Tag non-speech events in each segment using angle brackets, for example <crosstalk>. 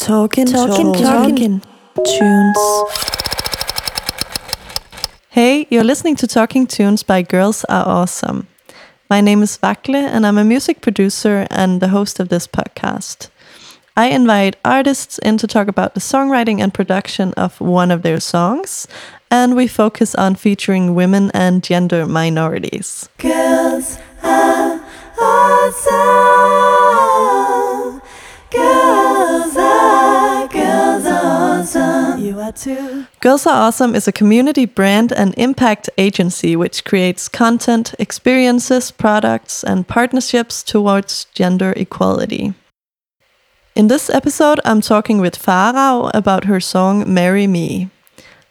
Talking, talking, talking, tunes. Hey, you're listening to Talking Tunes by Girls Are Awesome. My name is Vakle, and I'm a music producer and the host of this podcast. I invite artists in to talk about the songwriting and production of one of their songs, and we focus on featuring women and gender minorities. Girls are awesome. Girls are, girls are awesome. You are too. Girls Are Awesome is a community brand and impact agency which creates content, experiences, products, and partnerships towards gender equality. In this episode, I'm talking with Farao about her song Marry Me.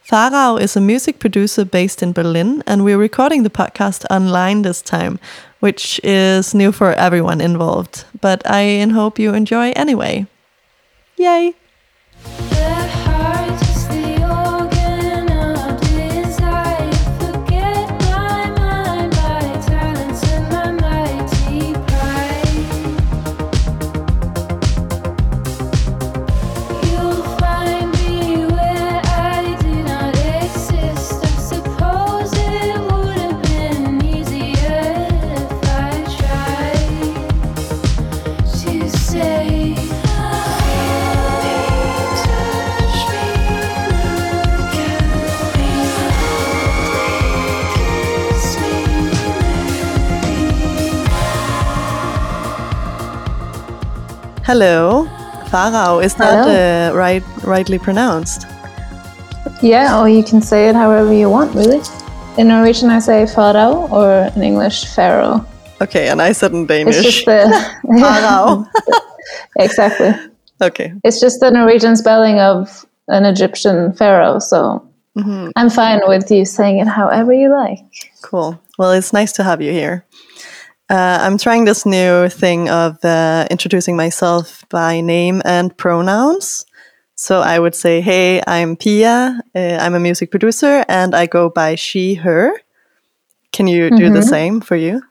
Farao is a music producer based in Berlin, and we're recording the podcast online this time, which is new for everyone involved. But I hope you enjoy anyway. Yay! Hello, Farao. Is that uh, right, rightly pronounced? Yeah, or you can say it however you want, really. In Norwegian, I say farao, or in English, pharaoh. Okay, and I said in Danish. It's just the <laughs> Farao. <laughs> exactly. okay, It's just the Norwegian spelling of an Egyptian pharaoh. So I'm fine with you saying it however you like. cool. Well, it's nice to have you here. Uh, I'm trying this new thing of uh, introducing myself by name and pronouns. So I would say, hey, I'm Pia. Uh, I'm a music producer and I go by she, her. Can you do the same for you?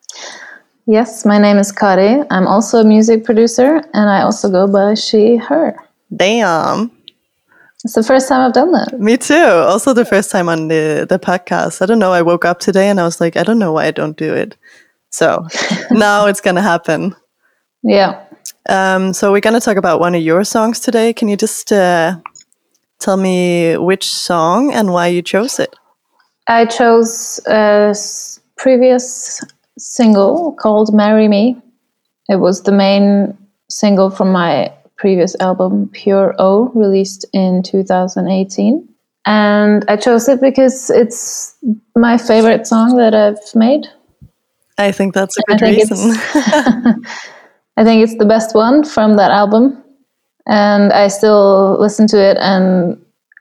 Yes, my name is Kari. I'm also a music producer, and I also go by she, her. Damn. It's the first time I've done that. Me too. Also, the first time on the, the podcast. I don't know. I woke up today and I was like, I don't know why I don't do it. So <laughs> now it's going to happen. Yeah. Um, so we're going to talk about one of your songs today. Can you just uh, tell me which song and why you chose it? I chose a previous single called Marry Me. It was the main single from my previous album, Pure O, released in 2018. And I chose it because it's my favorite song that I've made. I think that's a good think reason. <laughs> I think it's the best one from that album. And I still listen to it and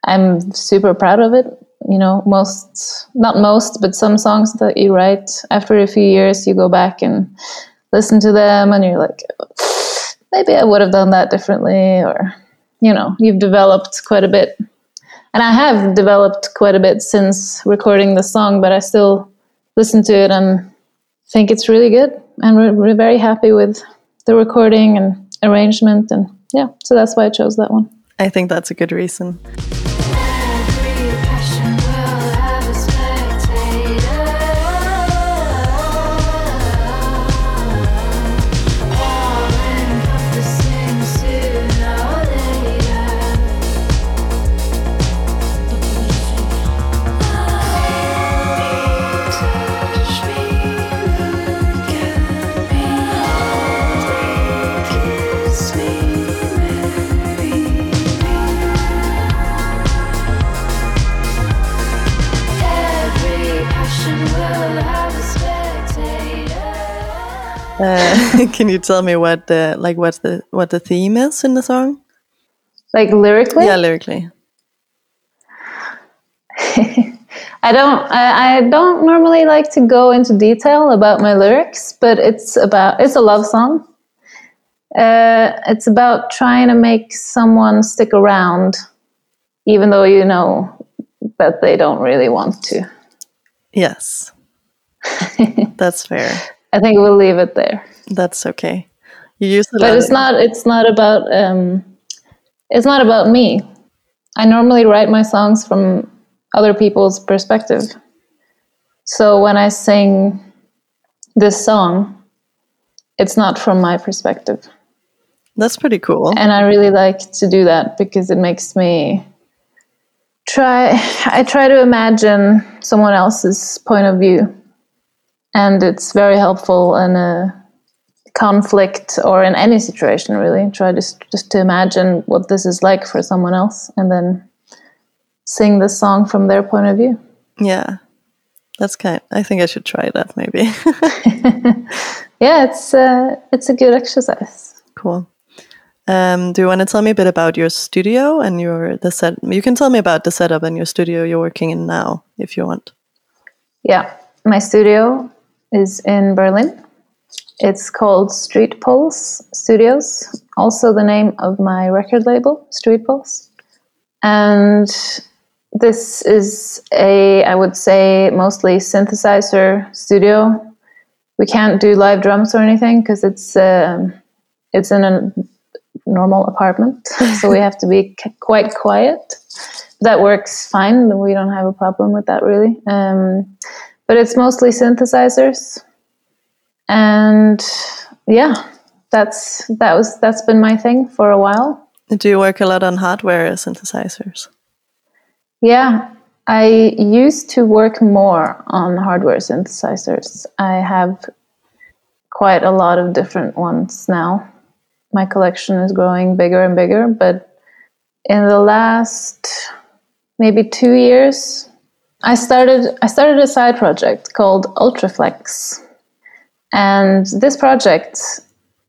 I'm super proud of it. You know, most, not most, but some songs that you write after a few years, you go back and listen to them and you're like, <sighs> maybe I would have done that differently. Or, you know, you've developed quite a bit. And I have developed quite a bit since recording the song, but I still listen to it and think it's really good. And we're, we're very happy with the recording and arrangement. And yeah, so that's why I chose that one. I think that's a good reason. Uh, <laughs> can you tell me what the like what's the what the theme is in the song? Like lyrically, Yeah, lyrically. <laughs> I don't I, I don't normally like to go into detail about my lyrics, but it's about it's a love song. Uh, it's about trying to make someone stick around, even though you know that they don't really want to. Yes. <laughs> That's fair. I think we'll leave it there. That's okay. You use But it's not it's not about um, it's not about me. I normally write my songs from other people's perspective. So when I sing this song, it's not from my perspective. That's pretty cool. And I really like to do that because it makes me try I try to imagine someone else's point of view. And it's very helpful in a conflict or in any situation really. Try just just to imagine what this is like for someone else and then sing the song from their point of view. Yeah. That's kind of, I think I should try that maybe. <laughs> <laughs> Yeah, it's uh, it's a good exercise. cool. Um, do you want to tell me a bit about your studio and your the set? You can tell me about the setup and your studio you're working in now, if you want. Yeah, my studio is in Berlin. It's called Street Pulse Studios, also the name of my record label, Street Pulse. And this is a, I would say, mostly synthesizer studio. We can't do live drums or anything because it's um, it's in a normal apartment, <laughs> so we have to be c- quite quiet. That works fine. We don't have a problem with that really. Um, but it's mostly synthesizers, and yeah, that's that was that's been my thing for a while. Do you work a lot on hardware synthesizers? Yeah, I used to work more on hardware synthesizers. I have quite a lot of different ones now. My collection is growing bigger and bigger, but in the last maybe 2 years I started I started a side project called Ultraflex. And this project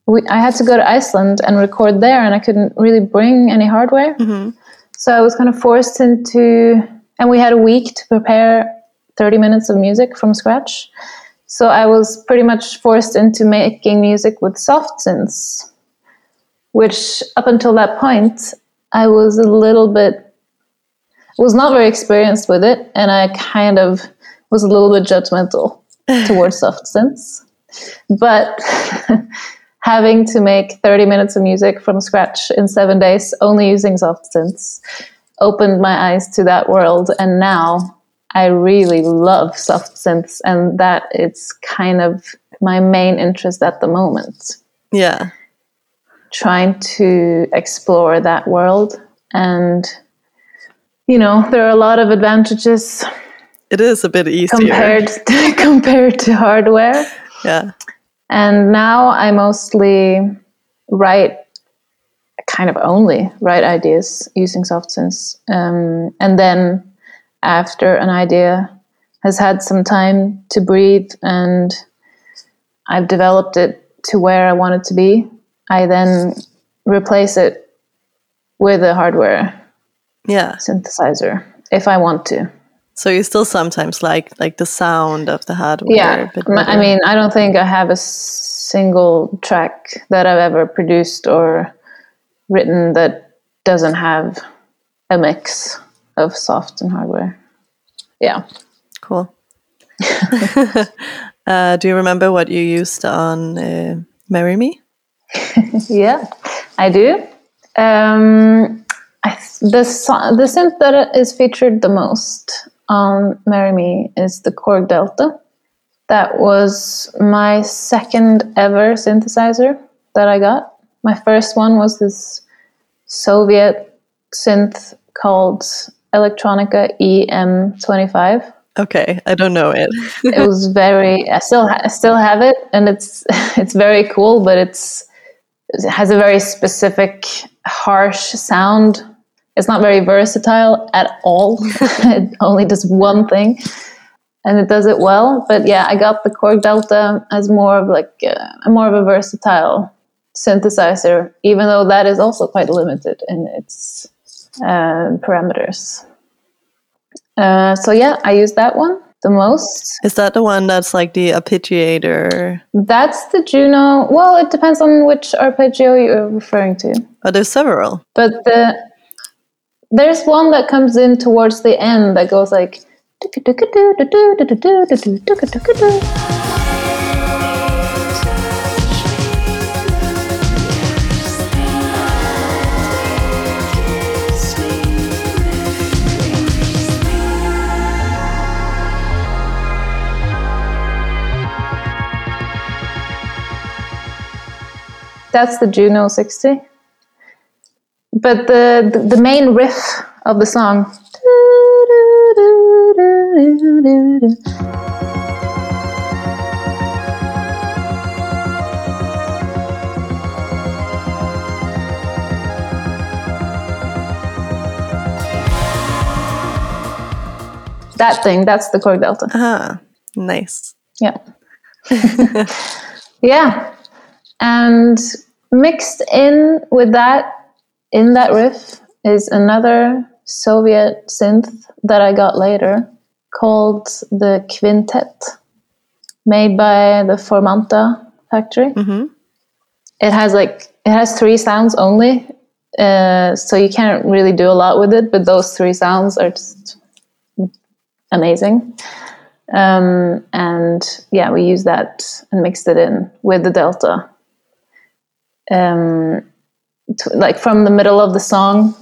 we, I had to go to Iceland and record there and I couldn't really bring any hardware. Mm-hmm. So I was kind of forced into, and we had a week to prepare 30 minutes of music from scratch. So I was pretty much forced into making music with soft synths, which up until that point, I was a little bit, was not very experienced with it. And I kind of was a little bit judgmental <laughs> towards soft synths. But <laughs> having to make 30 minutes of music from scratch in seven days, only using soft synths, opened my eyes to that world. And now I really love soft synths, and that it's kind of my main interest at the moment. Yeah. Trying to explore that world. And, you know, there are a lot of advantages It is a bit easier. compared <laughs> to, compared to hardware. Yeah. And now I mostly write, kind of only write ideas using soft synths. Um, and then after an idea has had some time to breathe and I've developed it to where I want it to be, I then replace it with a hardware Yeah. synthesizer if I want to. So you still sometimes like like the sound of the hardware. Yeah, m- I mean, I don't think I have a single track that I've ever produced or written that doesn't have a mix of soft and hardware. Yeah. Cool. <laughs> uh, do you remember what you used on uh, "Marry Me"? <laughs> Yeah, I do. Um, the so- the synth that is featured the most on "Marry Me" is the Korg Delta. That was my second ever synthesizer that I got. My first one was this Soviet synth called Elektronika EM25 Okay, I don't know it. it <laughs> was very I still ha- I still have it and it's <laughs> it's very cool but it's it has a very specific harsh sound it's not very versatile at all <laughs> it only does one thing and it does it well but yeah I got the Korg Delta as more of like uh, a more of a versatile synthesizer even though that is also quite limited in its uh, parameters uh, so yeah, I use that one the most. Is that the one that's like the arpeggiator? That's the Juno. Well, it depends on which arpeggio you're referring to. Oh, there's several. But the there's one that comes in towards the end that goes like. That's the Juno 60. But the, the, the main riff of the song. That thing, that's the Korg Delta. Ah, nice. Yeah. <laughs> <laughs> yeah. And mixed in with that, in that riff, is another Soviet synth that I got later called the Quintet, made by the Formanta factory. Mhm. It has like, it has three sounds only. Uh, so you can't really do a lot with it, but those three sounds are just amazing. Um, and yeah, we used that and mixed it in with the delta. Um, t- like from the middle of the song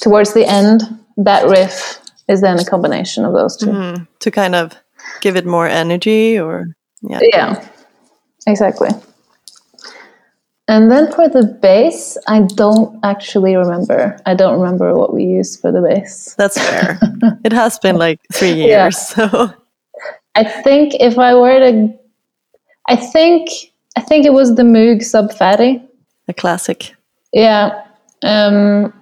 towards the end, that riff is then a combination of those 2 Mm, to kind of give it more energy or yeah. Yeah, exactly. And then for the bass, I don't actually remember. I don't remember what we used for the bass. That's fair. <laughs> it has been like three Yeah. years, so I think if I were to, I think I think it was the Moog Sub Phatty. A classic. Yeah, um,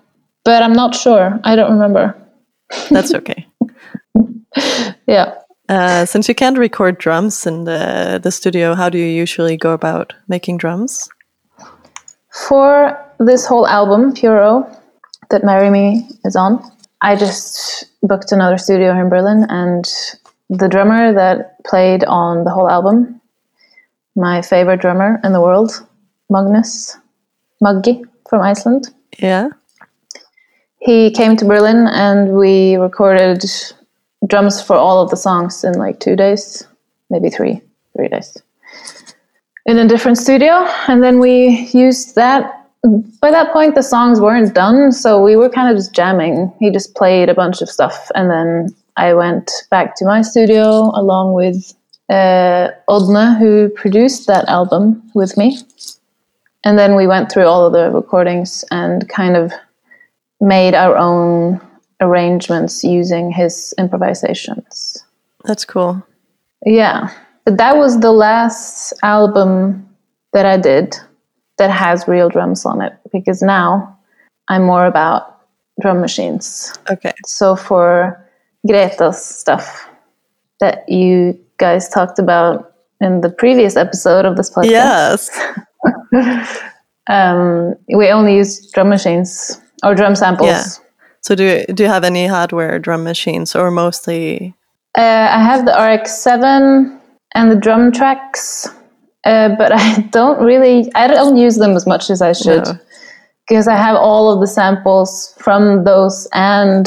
but I'm not sure. I don't remember. That's <laughs> okay. Yeah. Uh, since you can't record drums in the the studio, how do you usually go about making drums? For this whole album, Pure O, that Marry Me is on, I just booked another studio in Berlin, and the drummer that played on the whole album, my favorite drummer in the world, Magnus Muggi from Iceland, Yeah. he came to Berlin and we recorded drums for all of the songs in like two days, maybe three, three days, in a different studio. And then we used that. By that point, the songs weren't done, so we were kind of just jamming. He just played a bunch of stuff, and then I went back to my studio along with uh, Odne, who produced that album with me. And then we went through all of the recordings and kind of made our own arrangements using his improvisations. That's cool. Yeah. But that was the last album that I did that has real drums on it because now I'm more about drum machines. Okay. So for Greta's stuff that you guys talked about in the previous episode of this podcast, Yes. <laughs> <laughs> um, we only use drum machines or drum samples. Yeah. So do you, do you have any hardware drum machines or mostly? Uh, I have the RX7 and the Drumtraks, uh, but <laughs> I don't really, I don't use them as much as I should No. because I have all of the samples from those and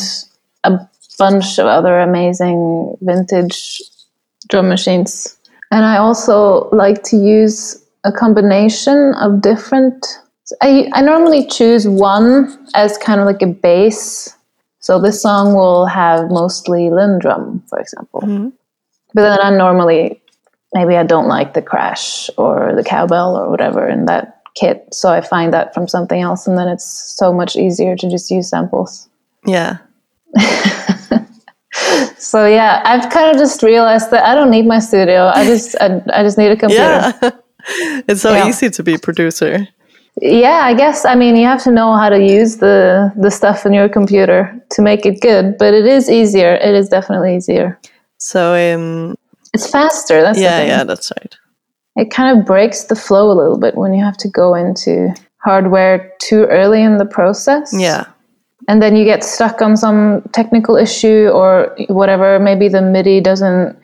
a bunch of other amazing vintage drum machines. And I also like to use a combination of different. I, I normally choose one as kind of like a base. So this song will have mostly LinnDrum, for example. Mhm. But then I normally, maybe I don't like the crash or the cowbell or whatever in that kit. So I find that from something else. And then it's so much easier to just use samples. Yeah. <laughs> So yeah, I've kind of just realized that I don't need my studio. I just I, I just need a <laughs> computer. Yeah. <laughs> <laughs> it's so Yeah. easy to be producer. Yeah, I guess I mean you have to know how to use the the stuff in your computer to make it good, but it is easier. It is definitely easier. So um, It's faster. That's the yeah, thing. yeah, that's right. It kind of breaks the flow a little bit when you have to go into hardware too early in the process. Yeah. and then you get stuck on some technical issue or whatever. Maybe the MIDI doesn't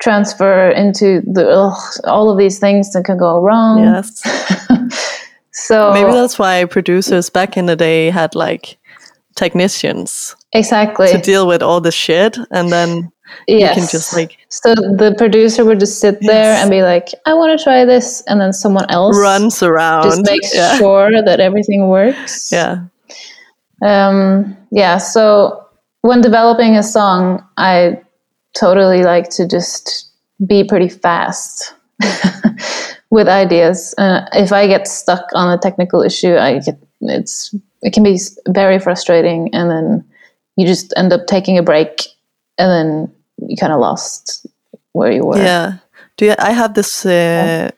transfer into the ugh, all of these things that can go wrong. Yes. <laughs> So Maybe that's why producers back in the day had like technicians exactly. to deal with all the shit, and then yes. you can just like So the producer would just sit there and be like, "I want to try this," and then someone else runs around. just makes yeah. sure that everything works. Yeah. Um, yeah. So when developing a song, I totally like to just be pretty fast <laughs> with ideas. Uh, if I get stuck on a technical issue, I get it's it can be very frustrating, and then you just end up taking a break, and then you kind of lost where you were. Yeah. Do you, I have this? Uh,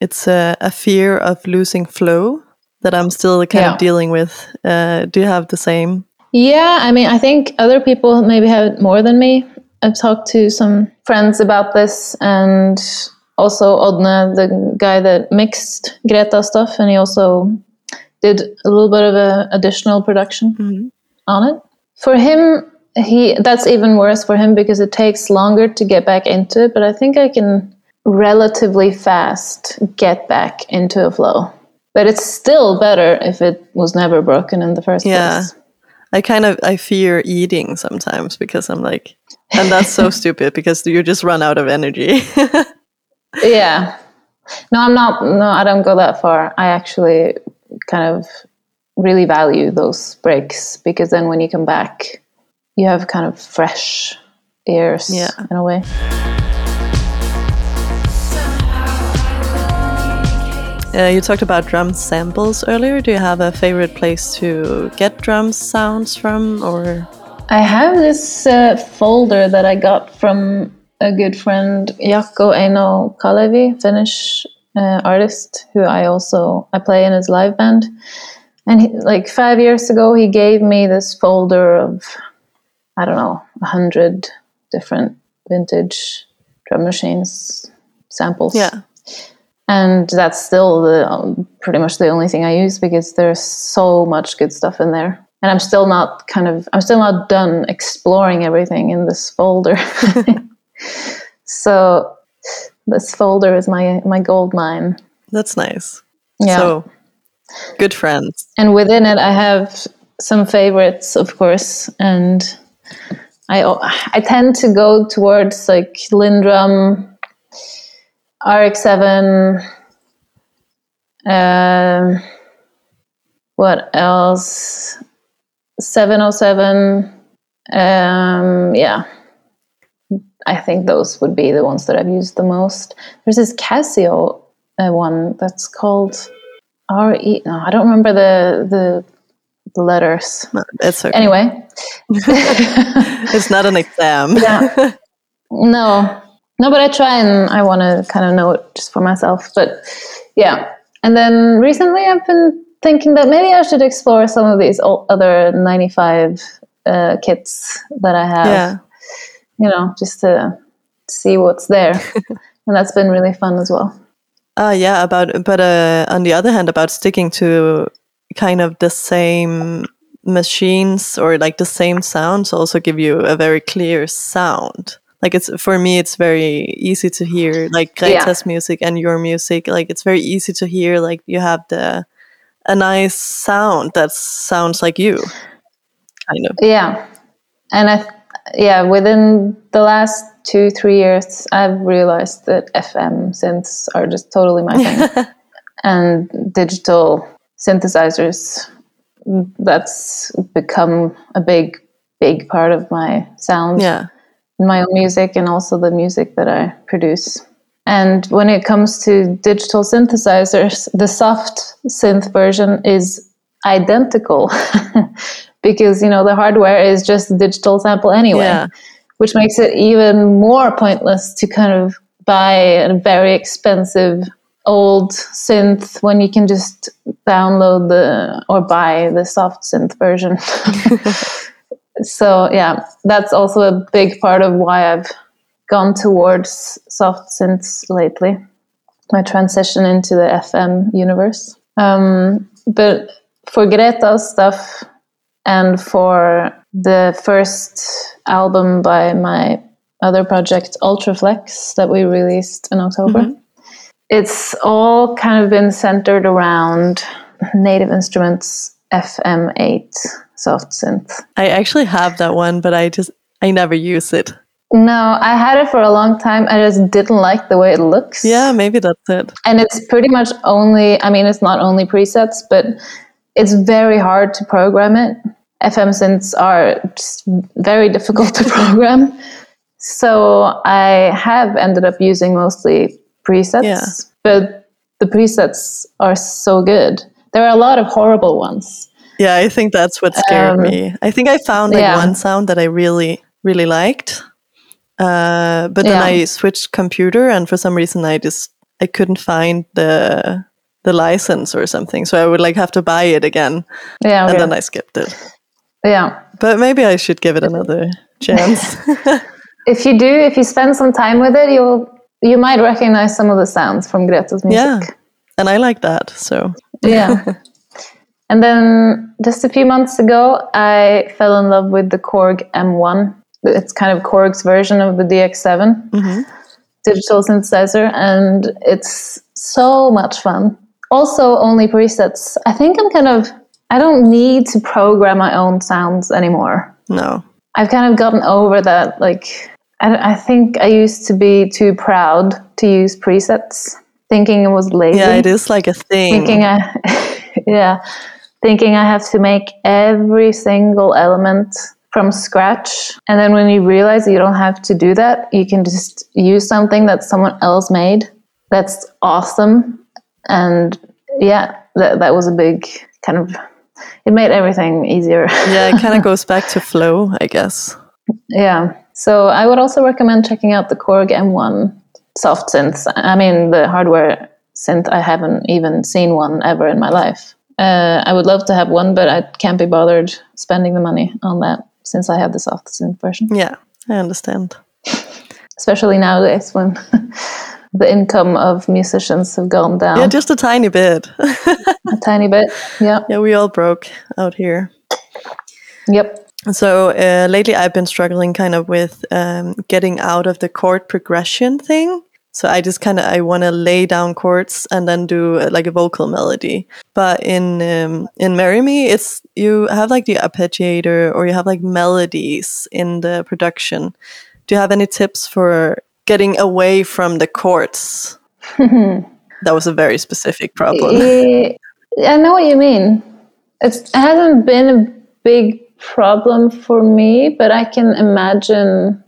it's a, a fear of losing flow that I'm still kind Yeah. of dealing with. Uh, do you have the same? Yeah, I mean, I think other people maybe have it more than me. I've talked to some friends about this, and also Odne, the guy that mixed Greta stuff, and he also did a little bit of a additional production mm-hmm. on it. For him, he that's even worse for him because it takes longer to get back into it. But I think I can relatively fast get back into a flow. But it's still better if it was never broken in the first Yeah. place. I kind of I fear eating sometimes because I'm like, and that's so <laughs> stupid because you just run out of energy. <laughs> Yeah. No, I'm not. No, I don't go that far. I actually kind of really value those breaks because then when you come back, you have kind of fresh ears Yeah. in a way. uh, you talked about drum samples earlier. Do you have a favorite place to get drum sounds from, or I have this uh, folder that I got from a good friend, Jaakko Eino Kalevi, Finnish uh, artist, who I also I play in his live band. And he, like five years ago, he gave me this folder of I don't know a hundred different vintage drum machines samples. yeah? and that's still the um, pretty much the only thing I use because there's so much good stuff in there. And I'm still not kind of I'm still not done exploring everything in this folder. <laughs> so this folder is my my gold mine. That's nice. Yeah. So good friends. and within it I have some favorites of course and I I tend to go towards like LinnDrum RX7 um what else 707 um yeah. I think those would be the ones that I've used the most. There's this Casio uh, one that's called RE no I don't remember the the, the letters. No, It's okay. anyway. <laughs> It's not an exam. <laughs> yeah. <laughs> No. No but i try and i want to kind of know it just for myself but yeah. And then recently i've been thinking that maybe i should explore some of these other 95 uh, kits that i have yeah. you know just to see what's there <laughs> and that's been really fun as well Uh, yeah, about but uh, on the other hand, about sticking to kind of the same machines or like the same sounds also give you a very clear sound. Like it's for me, it's very easy to hear like Greta's music and your music. Like it's very easy to hear. Like you have the a nice sound that sounds like you, kind of. Yeah, and I, yeah, within the last two three years, I've realized that FM synths are just totally my thing, <laughs> and digital synthesizers. That's become a big, big part of my sound, Yeah, my own music, and also the music that I produce. And when it comes to digital synthesizers, the soft synth version is identical <laughs> because you know the hardware is just a digital sample anyway, Yeah. which makes it even more pointless to kind of buy a very expensive old synth when you can just download the or buy the soft synth version. <laughs> <laughs> so yeah, that's also a big part of why I've gone towards soft synths lately. My transition into the FM universe. Um, but for Greta's stuff and for the first album by my other project, Ultraflex, that we released in October, it's all kind of been centered around Native Instruments FM8 soft synth. I actually have that one, but I just I never use it. No, I had it for a long time. I just didn't like the way it looks. Yeah, maybe that's it. And it's pretty much only, I mean, it's not only presets, but it's very hard to program it. FM synths are just very <laughs> difficult to program. So I have ended up using mostly presets. Yeah. But the presets are so good. There are a lot of horrible ones. Yeah, I think that's what scared Um, me. I think I found like yeah. one sound that I really, really liked. Uh, but then Yeah. I switched computer and for some reason I just I couldn't find the the license or something. So I would like have to buy it again. Yeah, And then I skipped it. yeah. But maybe I should give it another chance. <laughs> If you do, if you spend some time with it, you'll you might recognize some of the sounds from Greta's music. yeah. And I like that. So yeah. <laughs> and then just a few months ago, I fell in love with the Korg M1. It's kind of Korg's version of the DX7 mm-hmm. digital synthesizer, and it's so much fun. Also, only presets. I think I'm kind of, I don't need to program my own sounds anymore. no. I've kind of gotten over that. Like, I, I think I used to be too proud to use presets, thinking it was lazy Yeah, it is like a thing. thinking I, <laughs> yeah, thinking I have to make every single element from scratch. And then when you realize you don't have to do that, you can just use something that someone else made. That's awesome. And yeah, that, that was a big kind of, it made everything easier. <laughs> yeah, it kind of goes back to flow, I guess. Yeah. So I would also recommend checking out the Korg M1 soft synths. I mean, the hardware synth, I haven't even seen one ever in my life. Uh, I would love to have one, but I can't be bothered spending the money on that since I have the soft synth version, Yeah, I understand. especially nowadays when <laughs> the income of musicians have gone down Yeah, just a tiny bit. a tiny bit. Yeah. <laughs> yeah, we all broke out here. Yep. So uh, lately, I've been struggling kind of with um, getting out of the chord progression thing. So I just kind of I want to lay down chords and then do uh, like a vocal melody. But in um, in Marry Me, it's you have like the arpeggiator or you have like melodies in the production. Do you have any tips for getting away from the chords? <laughs> that was a very specific problem. Eh, I know what you mean. It's, it hasn't been a big problem for me, but I can imagine.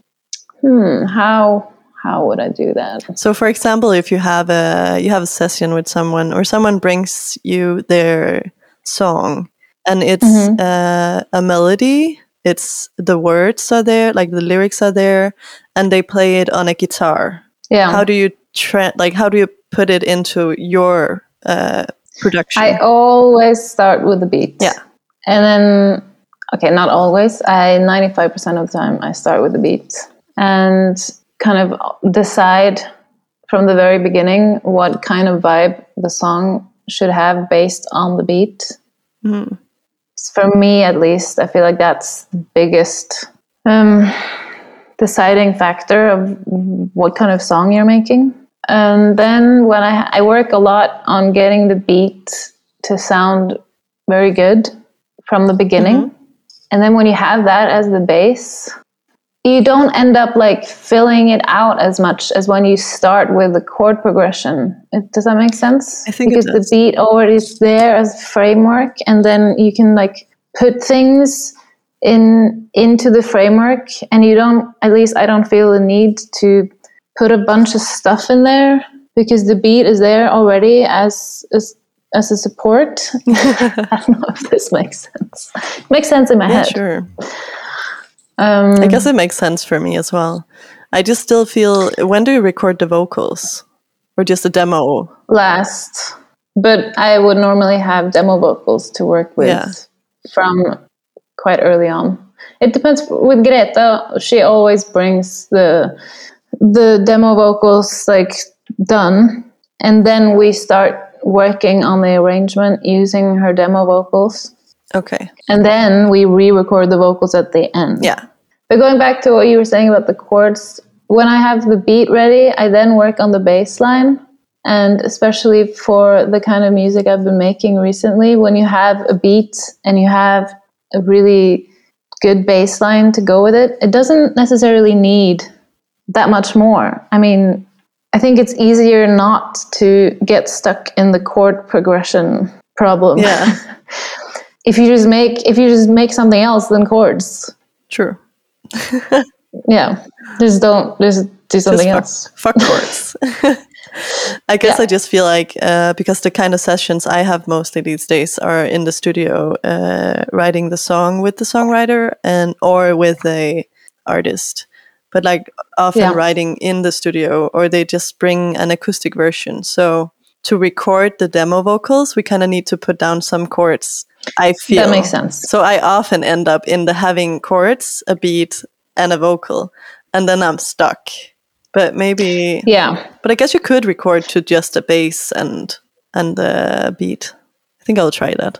Hmm, how how would I do that? So, for example, if you have a you have a session with someone, or someone brings you their song, and it's uh, a melody, it's the words are there, like the lyrics are there, and they play it on a guitar. Yeah, How do you tra- like? How do you put it into your uh, production? I always start with the beat. Yeah. and then okay, not always. I ninety five percent of the time I start with the beat and kind of decide from the very beginning what kind of vibe the song should have based on the beat. For me, at least, I feel like that's the biggest um, deciding factor of what kind of song you're making. And then when I, I work a lot on getting the beat to sound very good from the beginning. And then when you have that as the base, you don't end up like filling it out as much as when you start with the chord progression. It, does that make sense? I think because the beat already is there as a framework, and then you can like put things in into the framework, and you don't. At least I don't feel the need to put a bunch of stuff in there because the beat is there already as as, as a support. <laughs> <laughs> I don't know if this makes sense. makes sense in my yeah, head. sure. Um, I guess it makes sense for me as well. I just still feel. When do you record the vocals, or just a demo? last, but I would normally have demo vocals to work with Yeah. from quite early on. It depends with Greta. She always brings the the demo vocals like done, and then we start working on the arrangement using her demo vocals, Okay. and then we re-record the vocals at the end. Yeah. But going back to what you were saying about the chords, when I have the beat ready, I then work on the bass line. And especially for the kind of music I've been making recently, when you have a beat and you have a really good bass line to go with it, it doesn't necessarily need that much more. I mean, I think it's easier not to get stuck in the chord progression problem. Yeah. <laughs> if you just make if you just make something else than chords, True. <laughs> yeah, just don't just do Just something fuck, else. fuck chords. <laughs> <laughs> I guess Yeah. I just feel like uh, because the kind of sessions I have mostly these days are in the studio, uh, writing the song with the songwriter and or with a artist. But like often Yeah. writing in the studio, or they just bring an acoustic version. So to record the demo vocals, we kind of need to put down some chords. I feel That makes sense. So I often end up in the having chords, a beat, and a vocal, and then I'm stuck. But maybe Yeah. but I guess you could record to just a bass and and the beat. I think I'll try that.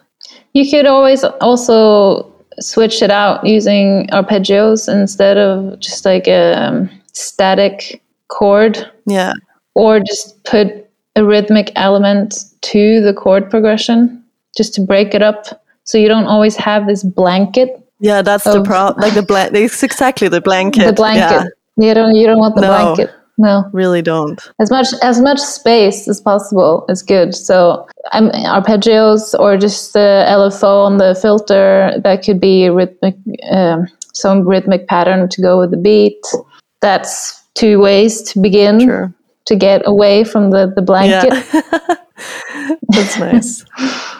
You could always also switch it out using arpeggios instead of just like a um, static chord, Yeah, or just put a rhythmic element to the chord progression just to break it up so you don't always have this blanket. yeah, that's the problem. Like the blank, it's exactly the blanket. the blanket. Yeah, You don't you don't want the No. blanket. No. really don't. as much as much space as possible is good. So I'm arpeggios or just the LFO on the filter that could be rhythmic, um, some rhythmic pattern to go with the beat. That's two ways to begin Sure. to get away from the the blanket. Yeah, <laughs> that's nice. <laughs>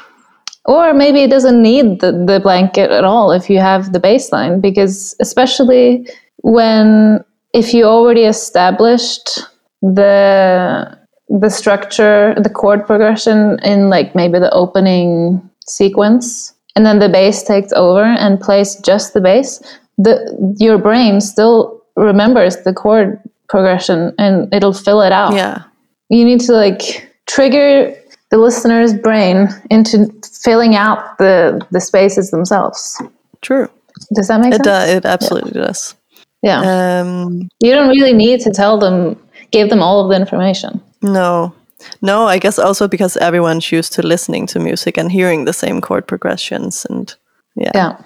Or maybe it doesn't need the, the blanket at all if you have the baseline, because especially when if you already established the the structure, the chord progression in like maybe the opening sequence, and then the bass takes over and plays just the bass, the your brain still remembers the chord progression and it'll fill it out. Yeah, you need to like trigger the listener's brain into filling out the the spaces themselves. true. Does that make It sense? does. It absolutely does. Yeah. Um, you don't really need to tell them, give them all of the information. no, no. I guess also because everyone's used to listening to music and hearing the same chord progressions, and yeah, Yeah.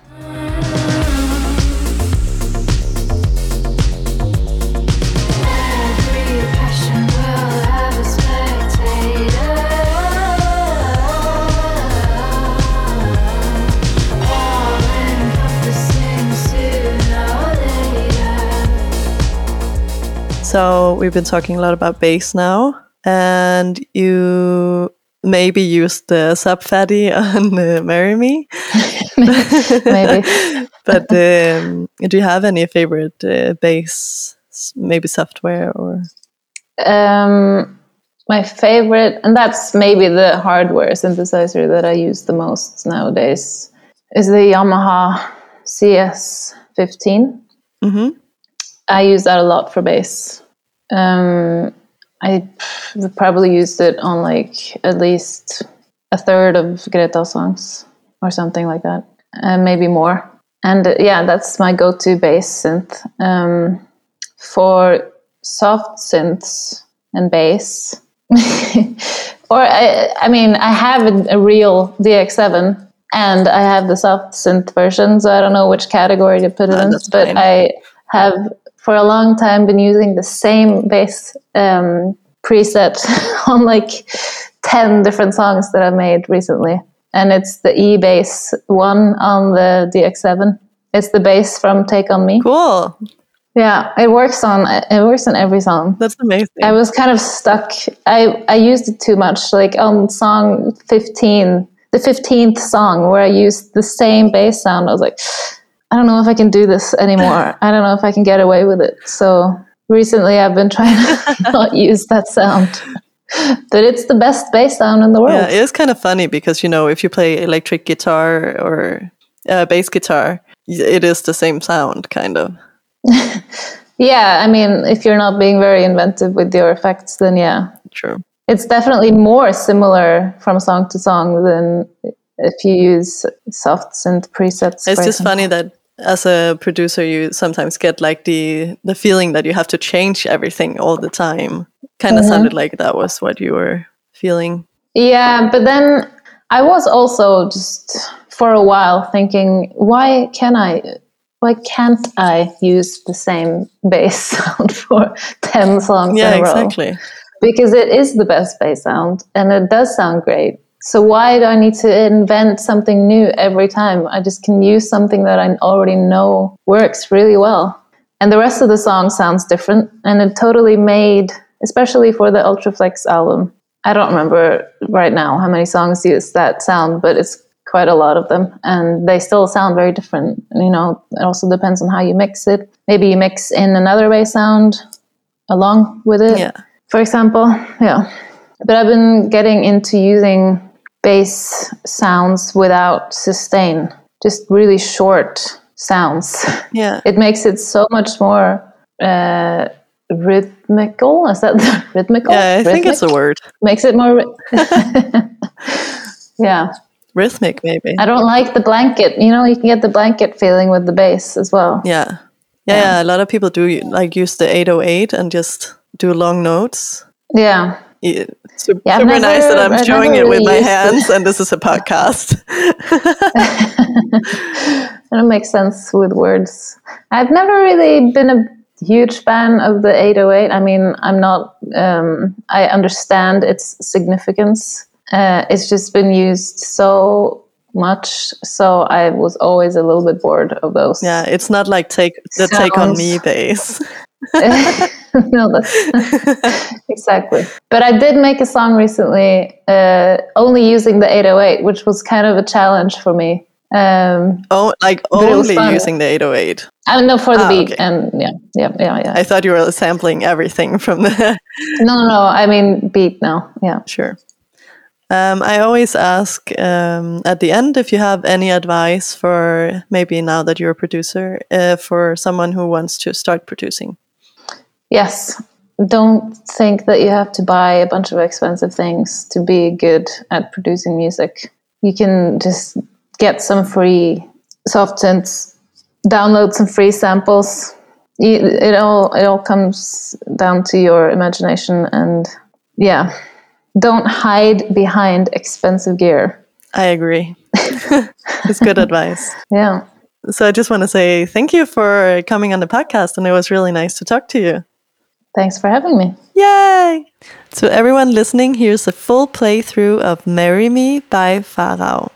So we've been talking a lot about bass now, and you maybe used the Sub Phatty <laughs> on uh, "Marry Me," <laughs> Maybe. <laughs> but um, do you have any favorite uh, bass, maybe software or? Um, my favorite, and that's maybe the hardware synthesizer that I use the most nowadays, is the Yamaha CS15. hmm I use that a lot for bass. Um, I probably used it on like at least a third of Greta songs or something like that, and maybe more. And uh, yeah, that's my go-to bass synth. Um, for soft synths and bass, <laughs> or I, I mean, I have a, a real DX7 and I have the soft synth version, so I don't know which category to put it Ah, in. But fine. I have for a long time been using the same bass um, preset <laughs> on like 10 different songs that I've made recently. And it's the E bass one on the DX7. It's the bass from Take On Me. Cool. Yeah, it works on it works on every song. That's amazing. I was kind of stuck. I I used it too much. Like on song fifteen, the fifteenth song where I used the same bass sound. I was like, I don't know if I can do this anymore. I don't know if I can get away with it. So recently, I've been trying to <laughs> not use that sound. But it's the best bass sound in the world. Yeah, it is kind of funny because you know if you play electric guitar or uh, bass guitar, it is the same sound, kind of. <laughs> yeah, I mean, if you're not being very inventive with your effects, then yeah, True. it's definitely more similar from song to song than if you use soft synth presets. It's just example. funny that as a producer, you sometimes get like the the feeling that you have to change everything all the time. Kind of Mhm. sounded like that was what you were feeling. Yeah, but then I was also just for a while thinking, why can I? Why can't I use the same bass <laughs> sound for ten songs Yeah, in a row? exactly. because it is the best bass sound and it does sound great. So why do I need to invent something new every time? I just can use something that I already know works really well. And the rest of the song sounds different and it totally made especially for the Ultraflex album. I don't remember right now how many songs use that sound, but it's quite a lot of them, and they still sound very different. You know, it also depends on how you mix it. Maybe you mix in another bass sound along with it, Yeah. for example. Yeah, but I've been getting into using bass sounds without sustain, just really short sounds. <laughs> Yeah. It makes it so much more uh, rhythmical. Is that <laughs> rhythmical? Yeah, I think it's a word. Makes it more. <laughs> yeah, Rhythmic, maybe. I don't like the blanket. You know, you can get the blanket feeling with the bass as well. Yeah. yeah. Yeah, A lot of people do like use the 808 and just do long notes. Yeah, Yeah, Super, Yeah, I've nice that I'm I've showing never it with my it. hands, <laughs> and this is a podcast. <laughs> that makes sense with words. I've never really been a huge fan of the 808. I mean, I'm not. Um, I understand its significance. Uh, it's just been used so much, so I was always a little bit bored of those. yeah, it's not like take the take on <laughs> me Sounds- bass. <laughs> no, that's <laughs> exactly. But I did make a song recently, uh, only using the 808, which was kind of a challenge for me. Um, Oh, like only using the 808. I don't know for the Ah, beat, okay. and yeah, yeah, yeah, yeah. I thought you were sampling everything from the. <laughs> no, no, no. I mean beat now. Yeah. sure. Um, I always ask um, at the end if you have any advice for maybe now that you're a producer uh, for someone who wants to start producing. Yes. Don't think that you have to buy a bunch of expensive things to be good at producing music. You can just get some free soft synths, download some free samples. It all it all comes down to your imagination and yeah. Don't hide behind expensive gear. I agree. <laughs> it's good advice. Yeah. So I just want to say thank you for coming on the podcast, and it was really nice to talk to you. Thanks for having me. Yay! To everyone listening, here's a full playthrough of Marry Me by Farao.